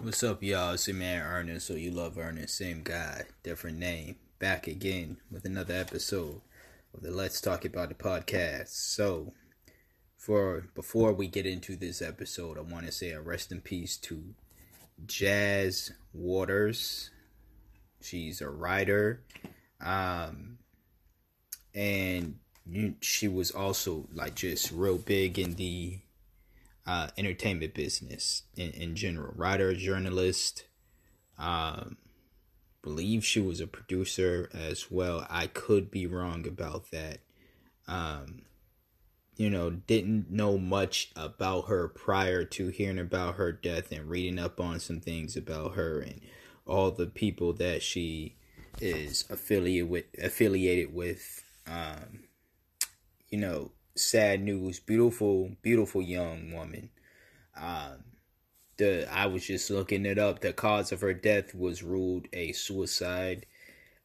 What's up, y'all? It's your man Ernest, so you love Ernest, same guy, different name. Back again with another episode of the Let's Talk About the podcast. So, for before we get into this episode, I want to say a rest in peace to Jas Waters. She's a writer, um, and you, she was also like just real big in the uh, entertainment business in, in general. Writer, journalist. Um, believe she was a producer as well. I could be wrong about that. Um, you know, didn't know much about her prior to hearing about her death and reading up on some things about her and all the people that she is affiliated with affiliated with um you know sad news. Beautiful, beautiful young woman. Um, the I was just looking it up. The cause of her death was ruled a suicide.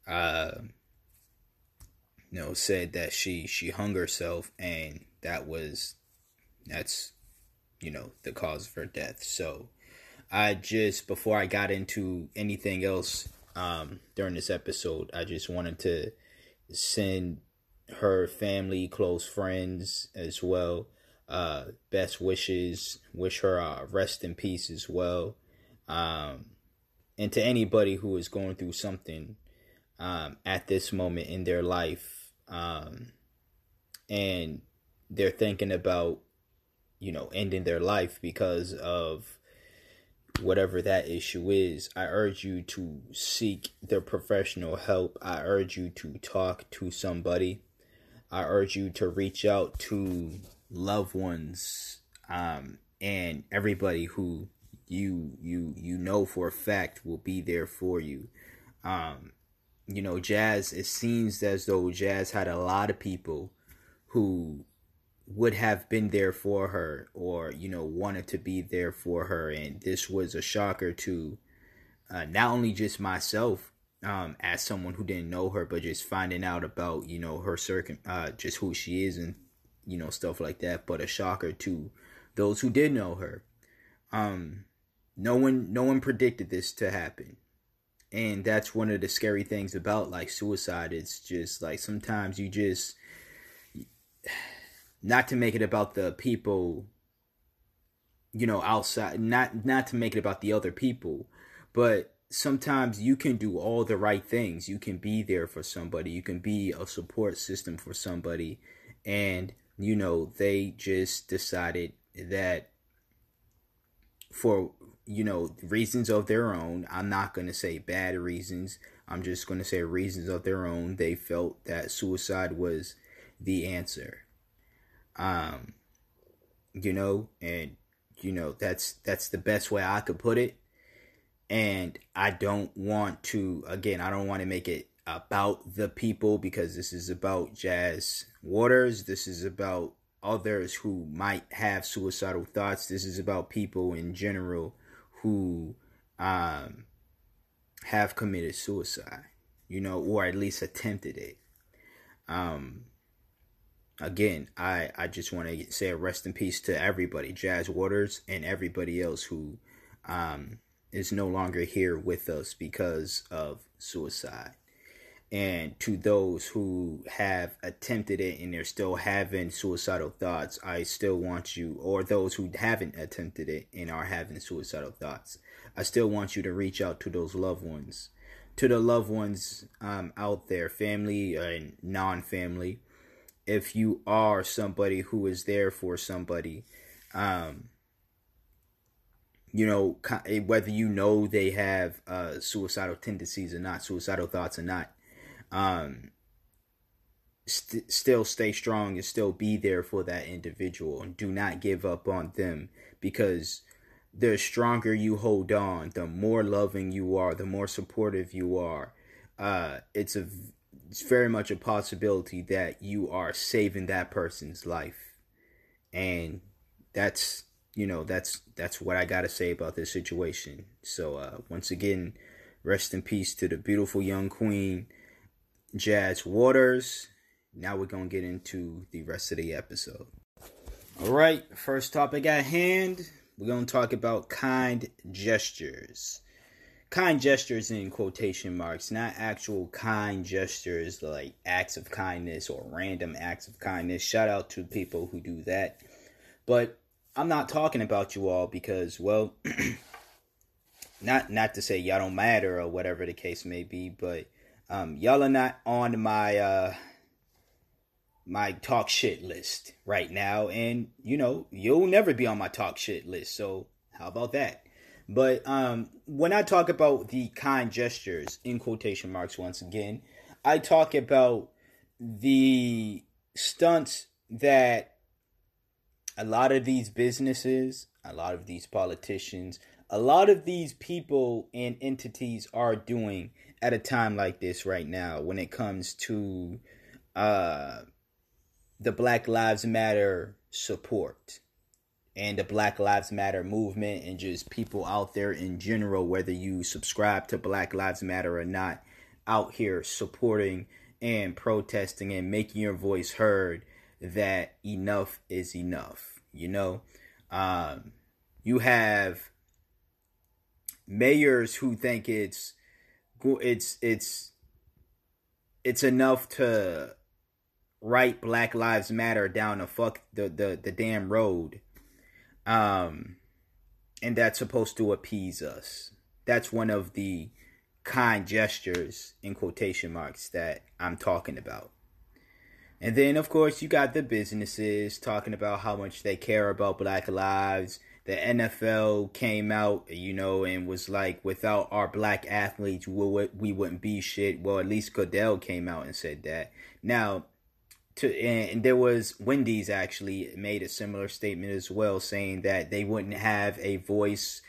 Uh, you know, said that she she hung herself, and that was that's you know the cause of her death. So, I just before I got into anything else um, during this episode, I just wanted to send her family, close friends as well. Uh, best wishes. Wish her uh, rest in peace as well. Um, and to anybody who is going through something um, at this moment in their life, um, and they're thinking about, you know, ending their life because of whatever that issue is, I urge you to seek the professional help. I urge you to talk to somebody. I urge you to reach out to loved ones um, and everybody who you you you know for a fact will be there for you. Um, you know, Jas. It seems as though Jas had a lot of people who would have been there for her or you know wanted to be there for her and this was a shocker to uh, not only just myself um, as someone who didn't know her, but just finding out about you know her circum, uh, just who she is and you know stuff like that. But a shocker to those who did know her. Um, no one, no one predicted this to happen, and that's one of the scary things about like suicide. It's just like sometimes you just not to make it about the people you know outside not not to make it about the other people but sometimes you can do all the right things. You can be there for somebody. You can be a support system for somebody. And, you know, they just decided that for, you know, reasons of their own, I'm not going to say bad reasons. I'm just going to say reasons of their own. They felt that suicide was the answer. Um, you know, and, you know, that's, that's the best way I could put it and I don't want to again I don't want to make it about the people because this is about Jas Waters. This is about others who might have suicidal thoughts. This is about people in general who um have committed suicide you know or at least attempted it. Um again I I just want to say a rest in peace to everybody Jas Waters and everybody else who um is no longer here with us because of suicide. And to those who have attempted it and they're still having suicidal thoughts, I still want you, or those who haven't attempted it and are having suicidal thoughts, I still want you to reach out to those loved ones, to the loved ones um, out there, family and non family. If you are somebody who is there for somebody, um, you know, eh, whether you know they have uh, suicidal tendencies or not, suicidal thoughts or not, um, st- still stay strong and still be there for that individual and do not give up on them because the stronger you hold on, the more loving you are, the more supportive you are. Uh, it's a it's very much a possibility that you are saving that person's life, and that's you know that's that's what I gotta say about this situation. So uh, once again, rest in peace to the beautiful young queen, Jas Waters. Now we're gonna get into the rest of the episode. All right, first topic at hand: we're to talk about kind gestures. Kind gestures in quotation marks, not actual kind gestures like acts of kindness or random acts of kindness. Shout out to people who do that. But I'm not talking about you all because, well, not not to say y'all don't matter or whatever the case may be, but um, y'all are not on my uh, my talk shit list right now, and you know you'll never be on my talk shit list. So how about that? But um, when I talk about the kind gestures in quotation marks once again, I talk about the stunts that a lot of these businesses, a lot of these politicians, a lot of these people and entities are doing at a time like this right now when it comes to uh the Black Lives Matter support and the Black Lives Matter movement and just people out there in general, whether you subscribe to Black Lives Matter or not, out here supporting and protesting and making your voice heard that enough is enough. You know, um, you have mayors who think it's it's it's it's enough to write Black Lives Matter down the fuck the the, the damn road. Um and that's supposed to appease us. That's one of the kind gestures in quotation marks that I'm talking about. And then of course you got the businesses talking about how much they care about black lives. The NFL came out, you know, and was like, without our black athletes, we, wouldn't be shit. Well, at least Goodell came out and said that. Now, to and there was Wendy's actually made a similar statement as well, saying that they wouldn't have a voice,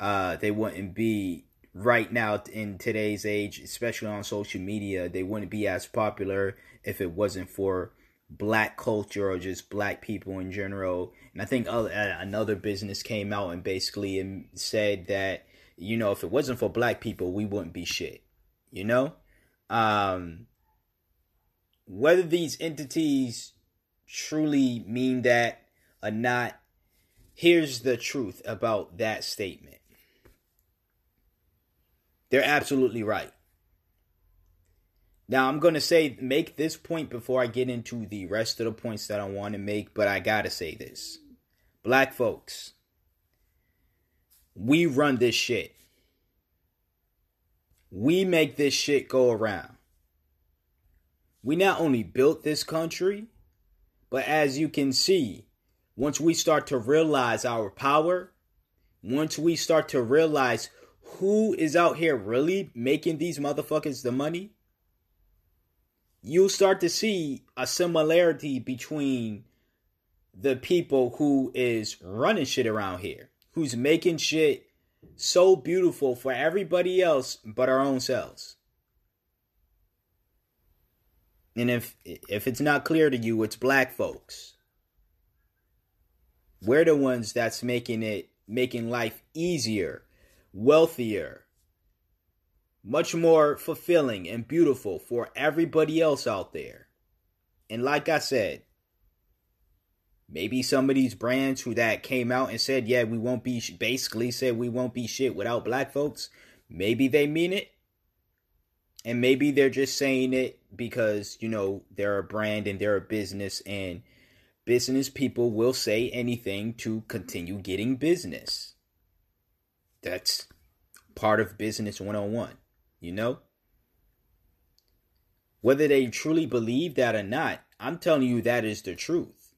uh, they wouldn't be right now in today's age, especially on social media, they wouldn't be as popular if it wasn't for black culture or just black people in general. And I think other, another business came out and basically said that you know if it wasn't for black people, we wouldn't be shit. You know. Um, whether these entities truly mean that or not, here's the truth about that statement. They're absolutely right. Now, I'm going to say, make this point before I get into the rest of the points that I want to make, but I got to say this. Black folks, we run this shit. We make this shit go around we not only built this country, but as you can see, once we start to realize our power, once we start to realize who is out here really making these motherfuckers the money, you'll start to see a similarity between the people who is running shit around here, who's making shit so beautiful for everybody else but our own selves. And if if it's not clear to you, it's black folks. We're the ones that's making it making life easier, wealthier, much more fulfilling and beautiful for everybody else out there. And like I said, maybe some of these brands who that came out and said, "Yeah, we won't be," basically said we won't be shit without black folks. Maybe they mean it, and maybe they're just saying it because you know they're a brand and they're a business and business people will say anything to continue getting business that's part of business 101 you know whether they truly believe that or not i'm telling you that is the truth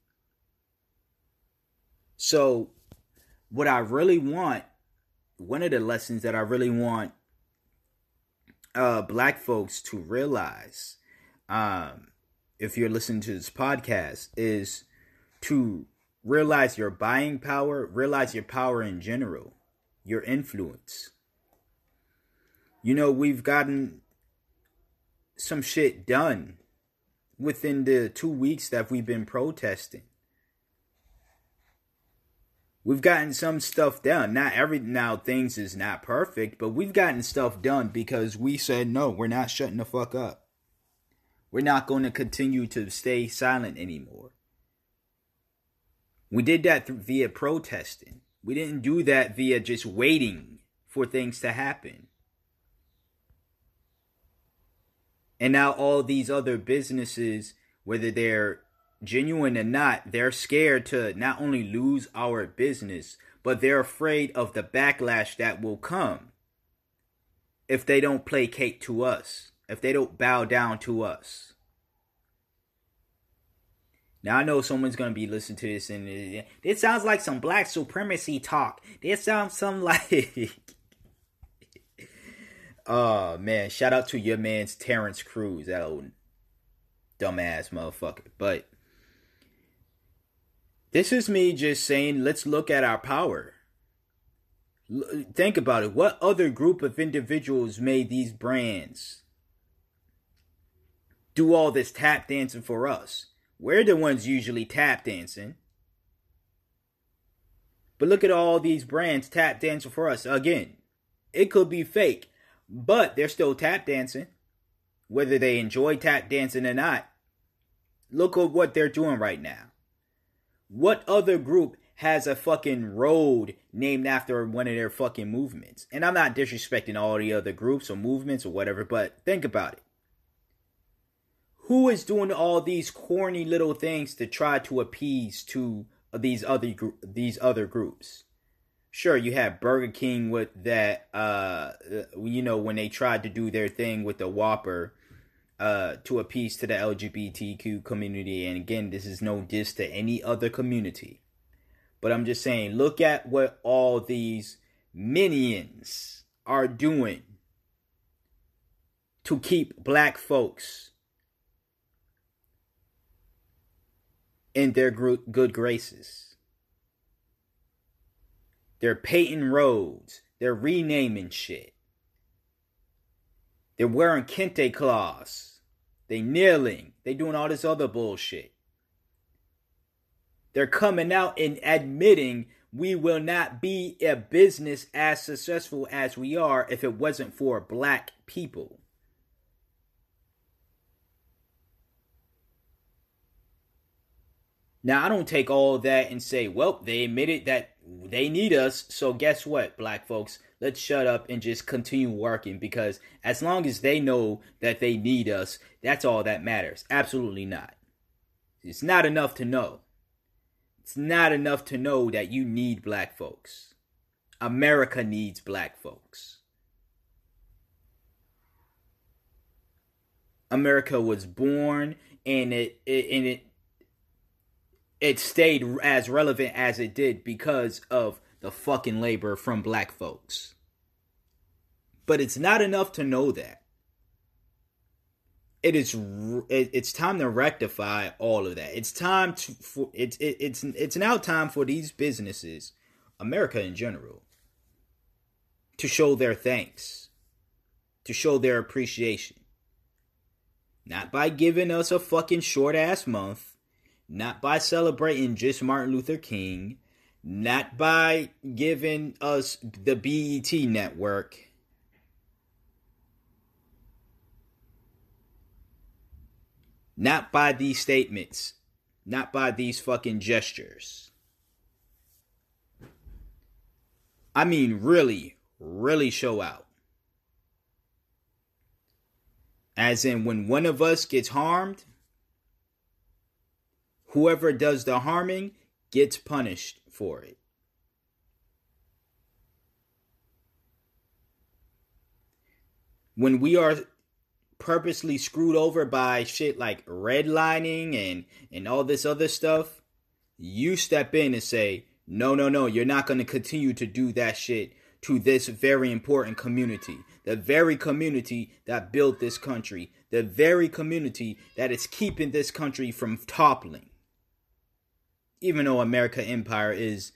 so what i really want one of the lessons that i really want uh, black folks to realize, um, if you're listening to this podcast, is to realize your buying power, realize your power in general, your influence. You know, we've gotten some shit done within the two weeks that we've been protesting we've gotten some stuff done. Not every now things is not perfect, but we've gotten stuff done because we said no, we're not shutting the fuck up. We're not going to continue to stay silent anymore. We did that through, via protesting. We didn't do that via just waiting for things to happen. And now all these other businesses, whether they're genuine or not, they're scared to not only lose our business, but they're afraid of the backlash that will come if they don't placate to us, if they don't bow down to us. Now I know someone's gonna be listening to this and it, sounds like some black supremacy talk. This sounds some like Oh man, shout out to your man's Terrence Crews, that old dumbass motherfucker. But this is me just saying let's look at our power. Think about it. What other group of individuals made these brands do all this tap dancing for us? We're the ones usually tap dancing. But look at all these brands tap dancing for us. Again, it could be fake, but they're still tap dancing. Whether they enjoy tap dancing or not. Look at what they're doing right now. What other group has a fucking road named after one of their fucking movements? And I'm not disrespecting all the other groups or movements or whatever, but think about it who is doing all these corny little things to try to appease to these other these other groups sure you have burger king with that uh you know when they tried to do their thing with the whopper uh to appease to the lgbtq community and again this is no diss to any other community but i'm just saying look at what all these minions are doing to keep black folks in their good graces. They're painting roads. They're renaming shit. They're wearing kente cloths. They kneeling. They doing all this other bullshit. They're coming out and admitting we will not be a business as successful as we are if it wasn't for black people. Now, I don't take all that and say, well, they admitted that they need us. So, guess what, black folks? Let's shut up and just continue working because as long as they know that they need us, that's all that matters. Absolutely not. It's not enough to know. It's not enough to know that you need black folks. America needs black folks. America was born and it, it and it it stayed as relevant as it did because of the fucking labor from black folks. But it's not enough to know that. It is it's time to rectify all of that. It's time to for it's it, it's it's now time for these businesses, America in general, to show their thanks, to show their appreciation. Not by giving us a fucking short ass month, not by celebrating just Martin Luther King, not by giving us the BET network. Not by these statements, not by these fucking gestures. I mean, really, really show out. As in, when one of us gets harmed, whoever does the harming gets punished for it. When we are purposely screwed over by shit like redlining and and all this other stuff, you step in and say, "No, no, no, you're not going to continue to do that shit to this very important community, the very community that built this country, the very community that is keeping this country from toppling." Even though America Empire is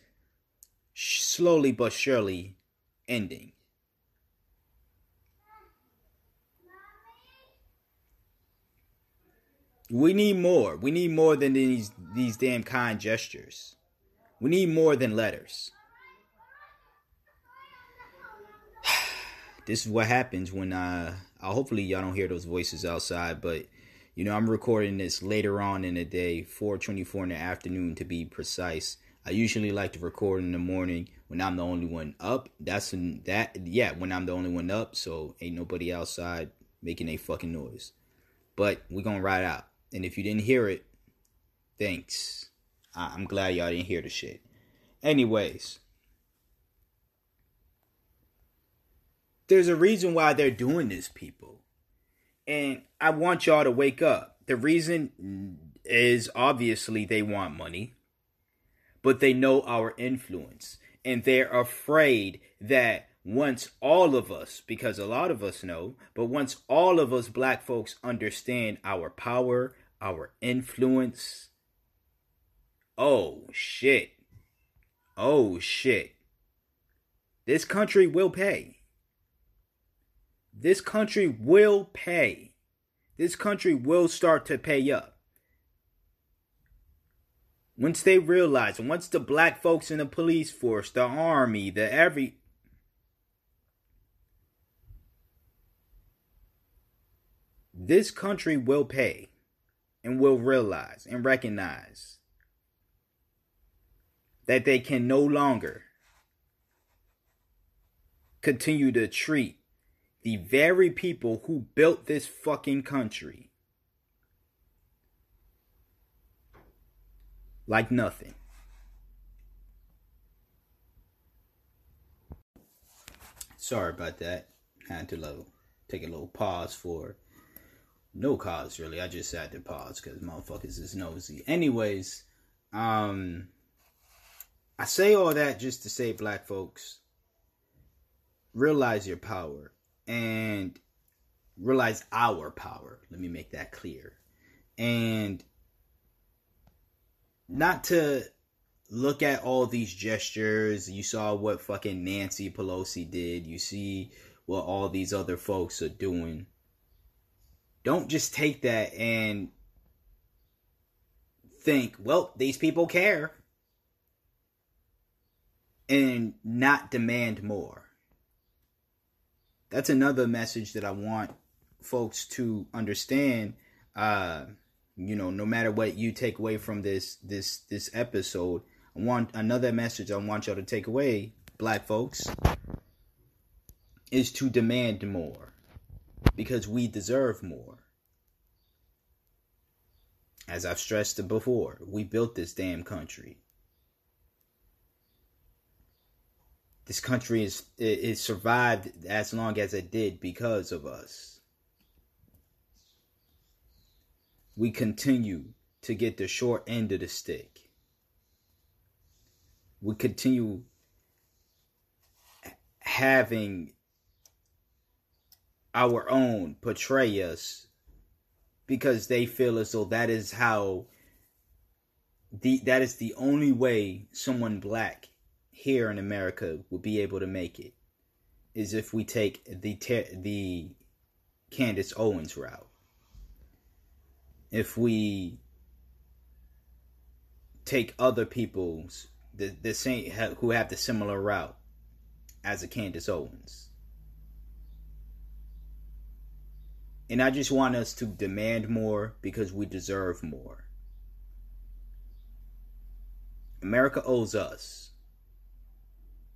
slowly but surely ending. We need more. We need more than these these damn kind gestures. We need more than letters. this is what happens when uh, uh hopefully y'all don't hear those voices outside, but you know, I'm recording this later on in the day, 4:24 in the afternoon to be precise. I usually like to record in the morning when I'm the only one up. That's in that yeah, when I'm the only one up, so ain't nobody outside making a fucking noise. But we're gonna ride out. And if you didn't hear it, thanks. I- I'm glad y'all didn't hear the shit. Anyways, there's a reason why they're doing this, people. And I want y'all to wake up. The reason is obviously they want money, but they know our influence. And they're afraid that once all of us, because a lot of us know, but once all of us black folks understand our power, our influence, oh shit. Oh shit. This country will pay. This country will pay. This country will start to pay up. Once they realize, once the black folks in the police force, the army, the every. This country will pay and will realize and recognize that they can no longer continue to treat the very people who built this fucking country like nothing. Sorry about that. Had to little, take a little pause for no cause really. I just had to pause because motherfuckers is nosy. Anyways, um, I say all that just to say, black folks, realize your power and realize our power. Let me make that clear. And not to look at all these gestures. You saw what fucking Nancy Pelosi did. You see what all these other folks are doing. Don't just take that and think, well, these people care. And not demand more. That's another message that I want folks to understand. Uh, you know, no matter what you take away from this this this episode, I want another message I want y'all to take away, black folks, is to demand more because we deserve more. As I've stressed before, we built this damn country. This country is it survived as long as it did because of us. We continue to get the short end of the stick. We continue having our own portray us because they feel as though that is how the that is the only way someone black here in America will be able to make it is if we take the ter- the Candace Owens route. If we take other people's the the same who have the similar route as a Candace Owens. And I just want us to demand more because we deserve more. America owes us,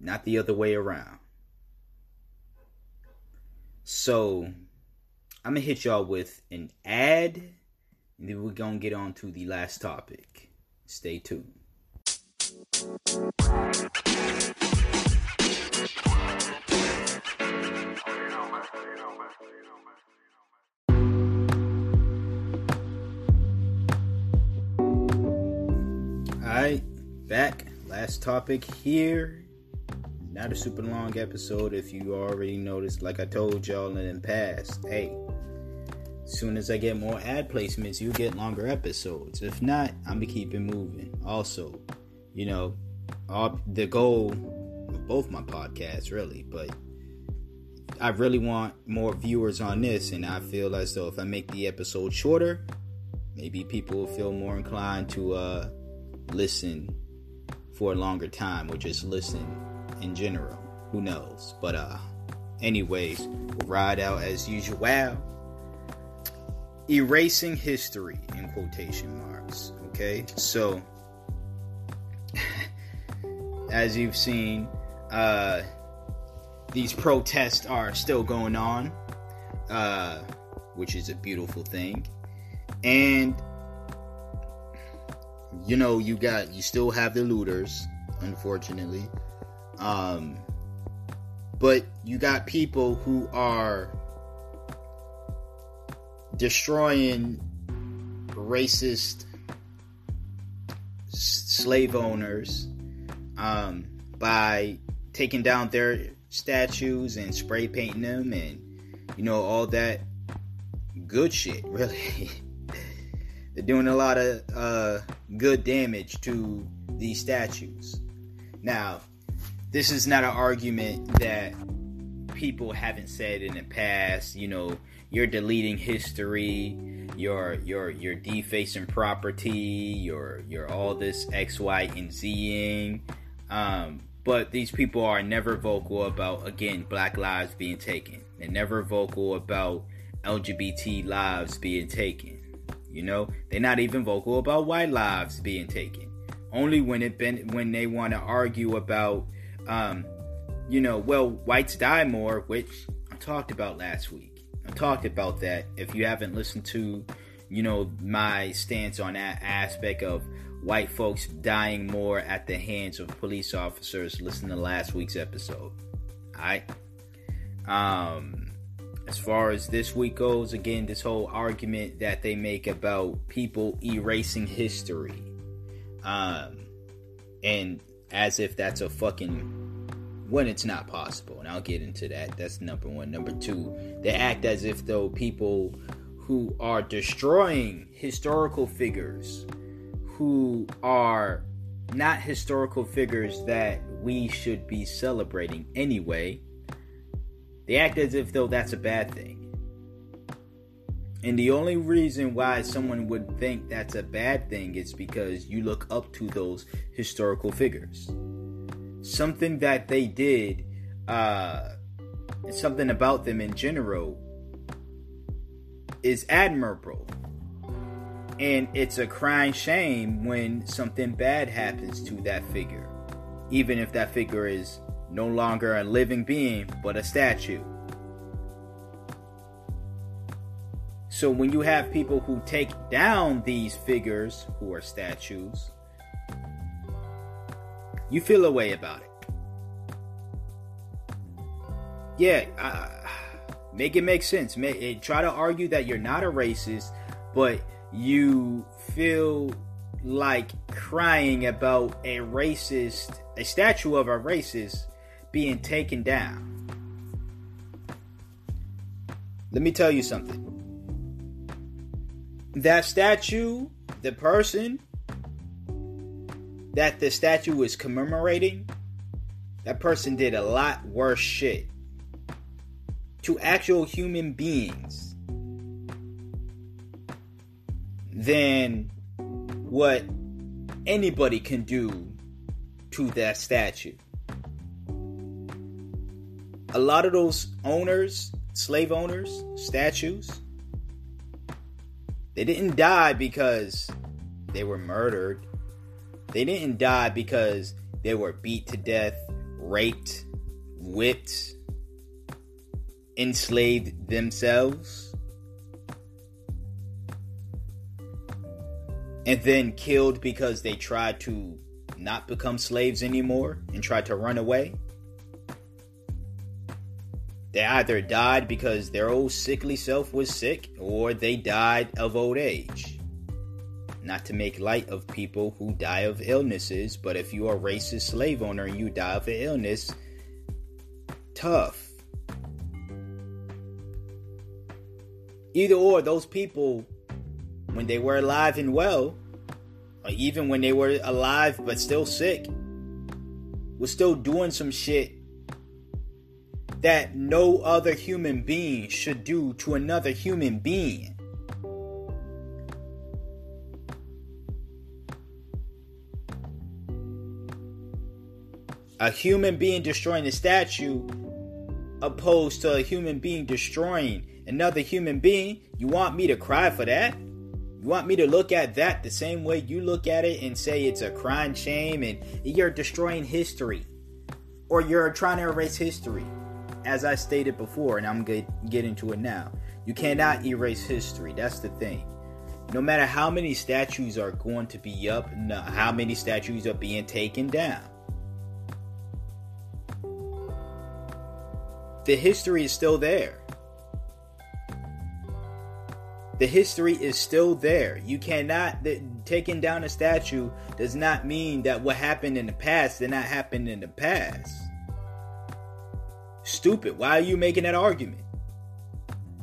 not the other way around. So, I'm to hit y'all with an ad, and then we're to get on to the last topic. Stay tuned. Alright, back. Last topic here. Not a super long episode if you already noticed. Like I told y'all in the past, hey, soon as I get more ad placements, you get longer episodes. If not, I'm gonna keep it moving. Also, you know, all, the goal of both my podcasts, really, but I really want more viewers on this, and I feel as though if I make the episode shorter, maybe people will feel more inclined to uh, listen for a longer time or just listen in general. Who knows? But uh anyways, we'll ride out as usual. Erasing history in quotation marks. Okay? So as you've seen, uh, these protests are still going on, uh, which is a beautiful thing. And you know, you got you still have the looters, unfortunately. Um, but you got people who are destroying racist slave owners um, by taking down their statues and spray painting them and you know all that good shit really. They're doing a lot of uh, good damage to these statues. Now this is not an argument that people haven't said in the past you know you're deleting history you're you're you're defacing property you're you're all this x y and zing um but these people are never vocal about again black lives being taken. They're never vocal about lgbt lives being taken you know? They're not even vocal about white lives being taken. Only when it been when they want to argue about um you know well whites die more which i talked about last week I talked about that. If you haven't listened to, you know, my stance on that aspect of white folks dying more at the hands of police officers, listen to last week's episode. Alright? Um as far as this week goes, again, this whole argument that they make about people erasing history. Um and as if that's a fucking when it's not possible. And I'll get into that. That's number one. Number two, they act as if though people who are destroying historical figures, who are not historical figures that we should be celebrating anyway, they act as if though that's a bad thing. And the only reason why someone would think that's a bad thing is because you look up to those historical figures something that they did, uh, something about them in general, is admirable. And it's a crying shame when something bad happens to that figure, even if that figure is no longer a living being but a statue. So when you have people who take down these figures who are statues, you feel a way about it. Yeah, uh, make it make sense. Eh, try to argue that you're not a racist, but you feel like crying about a racist, a statue of a racist being taken down. Let me tell you something. That statue, the person that the statue is commemorating, that person did a lot worse shit to actual human beings than what anybody can do to that statue. A lot of those owners, slave owners, statues, they didn't die because they were murdered they didn't die because they were beat to death, raped, whipped, enslaved themselves, and then killed because they tried to not become slaves anymore and tried to run away. They either died because their old sickly self was sick or they died of old age not to make light of people who die of illnesses, but if you are a racist slave owner and you die of an illness, tough. Either or, those people, when they were alive and well, or even when they were alive but still sick, was still doing some shit that no other human being should do to another human being. a human being destroying a statue opposed to a human being destroying another human being, you want me to cry for that? You want me to look at that the same way you look at it and say it's a crime, shame, and you're destroying history? Or you're trying to erase history? As I stated before, and I'm going to get into it now. You cannot erase history. That's the thing. No matter how many statues are going to be up, how many statues are being taken down. The history is still there the history is still there. You cannot the, taking down a statue does not mean that what happened in the past did not happen in the past. Stupid. Why are you making that argument?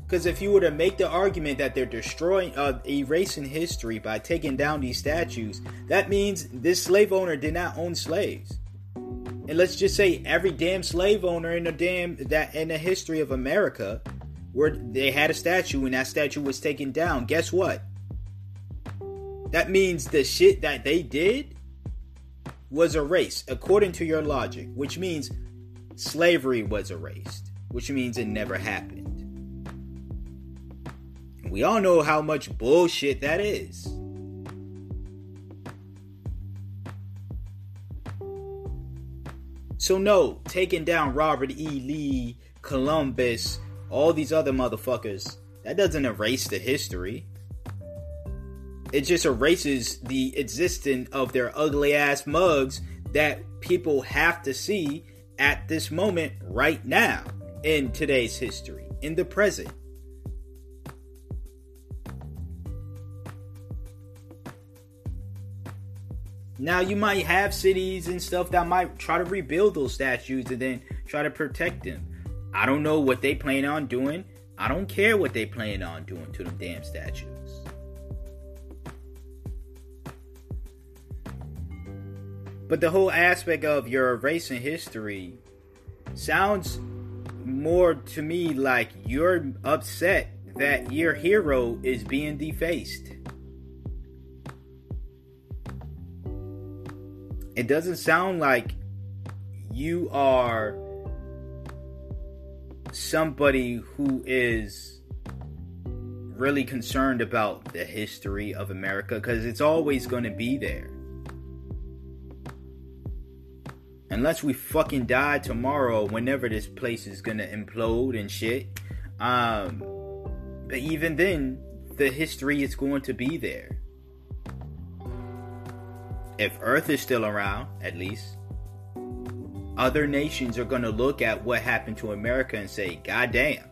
Because if you were to make the argument that they're destroying, uh, erasing history by taking down these statues, that means this slave owner did not own slaves. And let's just say every damn slave owner in the damn that in the history of America where they had a statue and that statue was taken down, guess what? That means the shit that they did was erased according to your logic, which means slavery was erased, which means it never happened. we all know how much bullshit that is. So, no, taking down Robert E. Lee, Columbus, all these other motherfuckers, that doesn't erase the history. It just erases the existence of their ugly ass mugs that people have to see at this moment right now in today's history, in the present. Now you might have cities and stuff that might try to rebuild those statues and then try to protect them. I don't know what they plan on doing. I don't care what they plan on doing to them damn statues. But the whole aspect of your erasing history sounds more to me like you're upset that your hero is being defaced. It doesn't sound like you are somebody who is really concerned about the history of America because it's always going to be there. Unless we fucking die tomorrow, whenever this place is gonna implode and shit. Um, but even then, the history is going to be there. If Earth is still around, at least other nations are to look at what happened to America and say, God damn,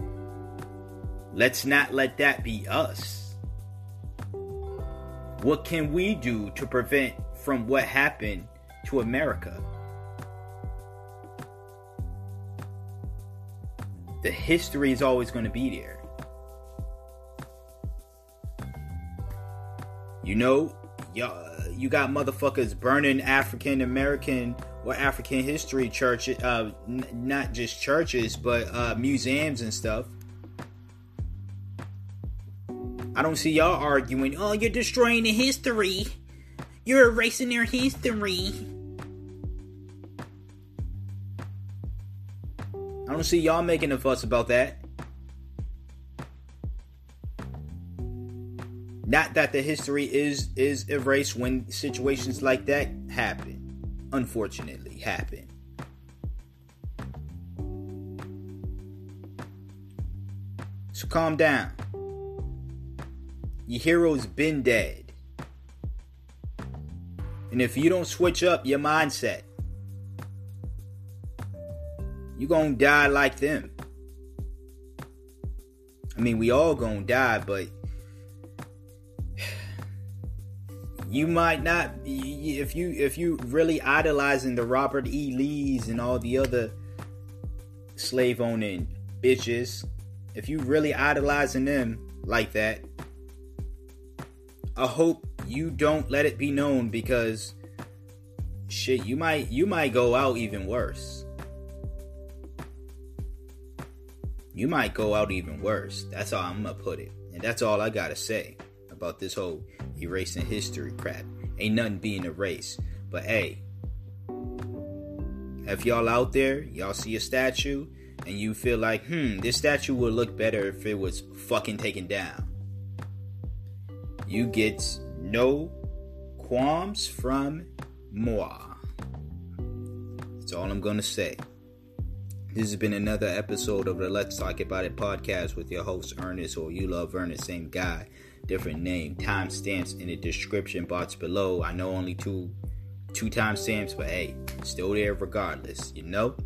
let's not let that be us. What can we do to prevent from what happened to America? The history is always going to be there. You know, you got motherfuckers burning African American or African history churches, uh, n- not just churches, but uh, museums and stuff. I don't see y'all arguing, oh, you're destroying the history. You're erasing their history. Don't see y'all making a fuss about that. Not that the history is is erased when situations like that happen unfortunately happen. So calm down. Your hero's been dead. And if you don't switch up your mindset, you're gonna die like them. I mean, we all gonna die, but you might not if you if you really idolizing the Robert E. Lees and all the other slave owning bitches, if you really idolizing them like that, I hope you don't let it be known because shit, you might you might go out even worse. You might go out even worse. That's how I'm gonna put it. And that's all I gotta say about this whole erasing history crap. Ain't nothing being erased. But hey, if y'all out there, y'all see a statue and you feel like, hmm, this statue would look better if it was fucking taken down. you get no qualms from moi. That's all I'm to say. This has been another episode of the Let's Talk About It podcast with your host, Ernest, or You Love Ernest, same guy, different name. Timestamps in the description box below. I know only two two timestamps, but hey, still there regardless, you know?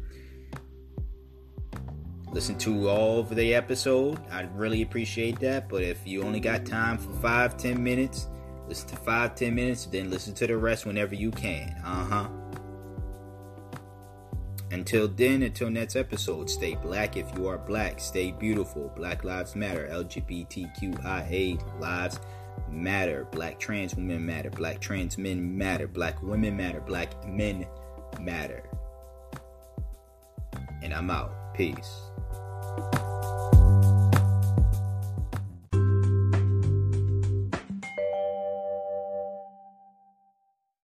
Listen to all of the episode. I'd really appreciate that. But if you only got time for five, ten minutes, listen to five, ten minutes, then listen to the rest whenever you can. Uh-huh. Until then, until next episode, stay black if you are black. Stay beautiful. Black Lives Matter. LGBTQIA lives matter. Black trans women matter. Black trans men matter. Black women matter. Black men matter. And I'm out. Peace.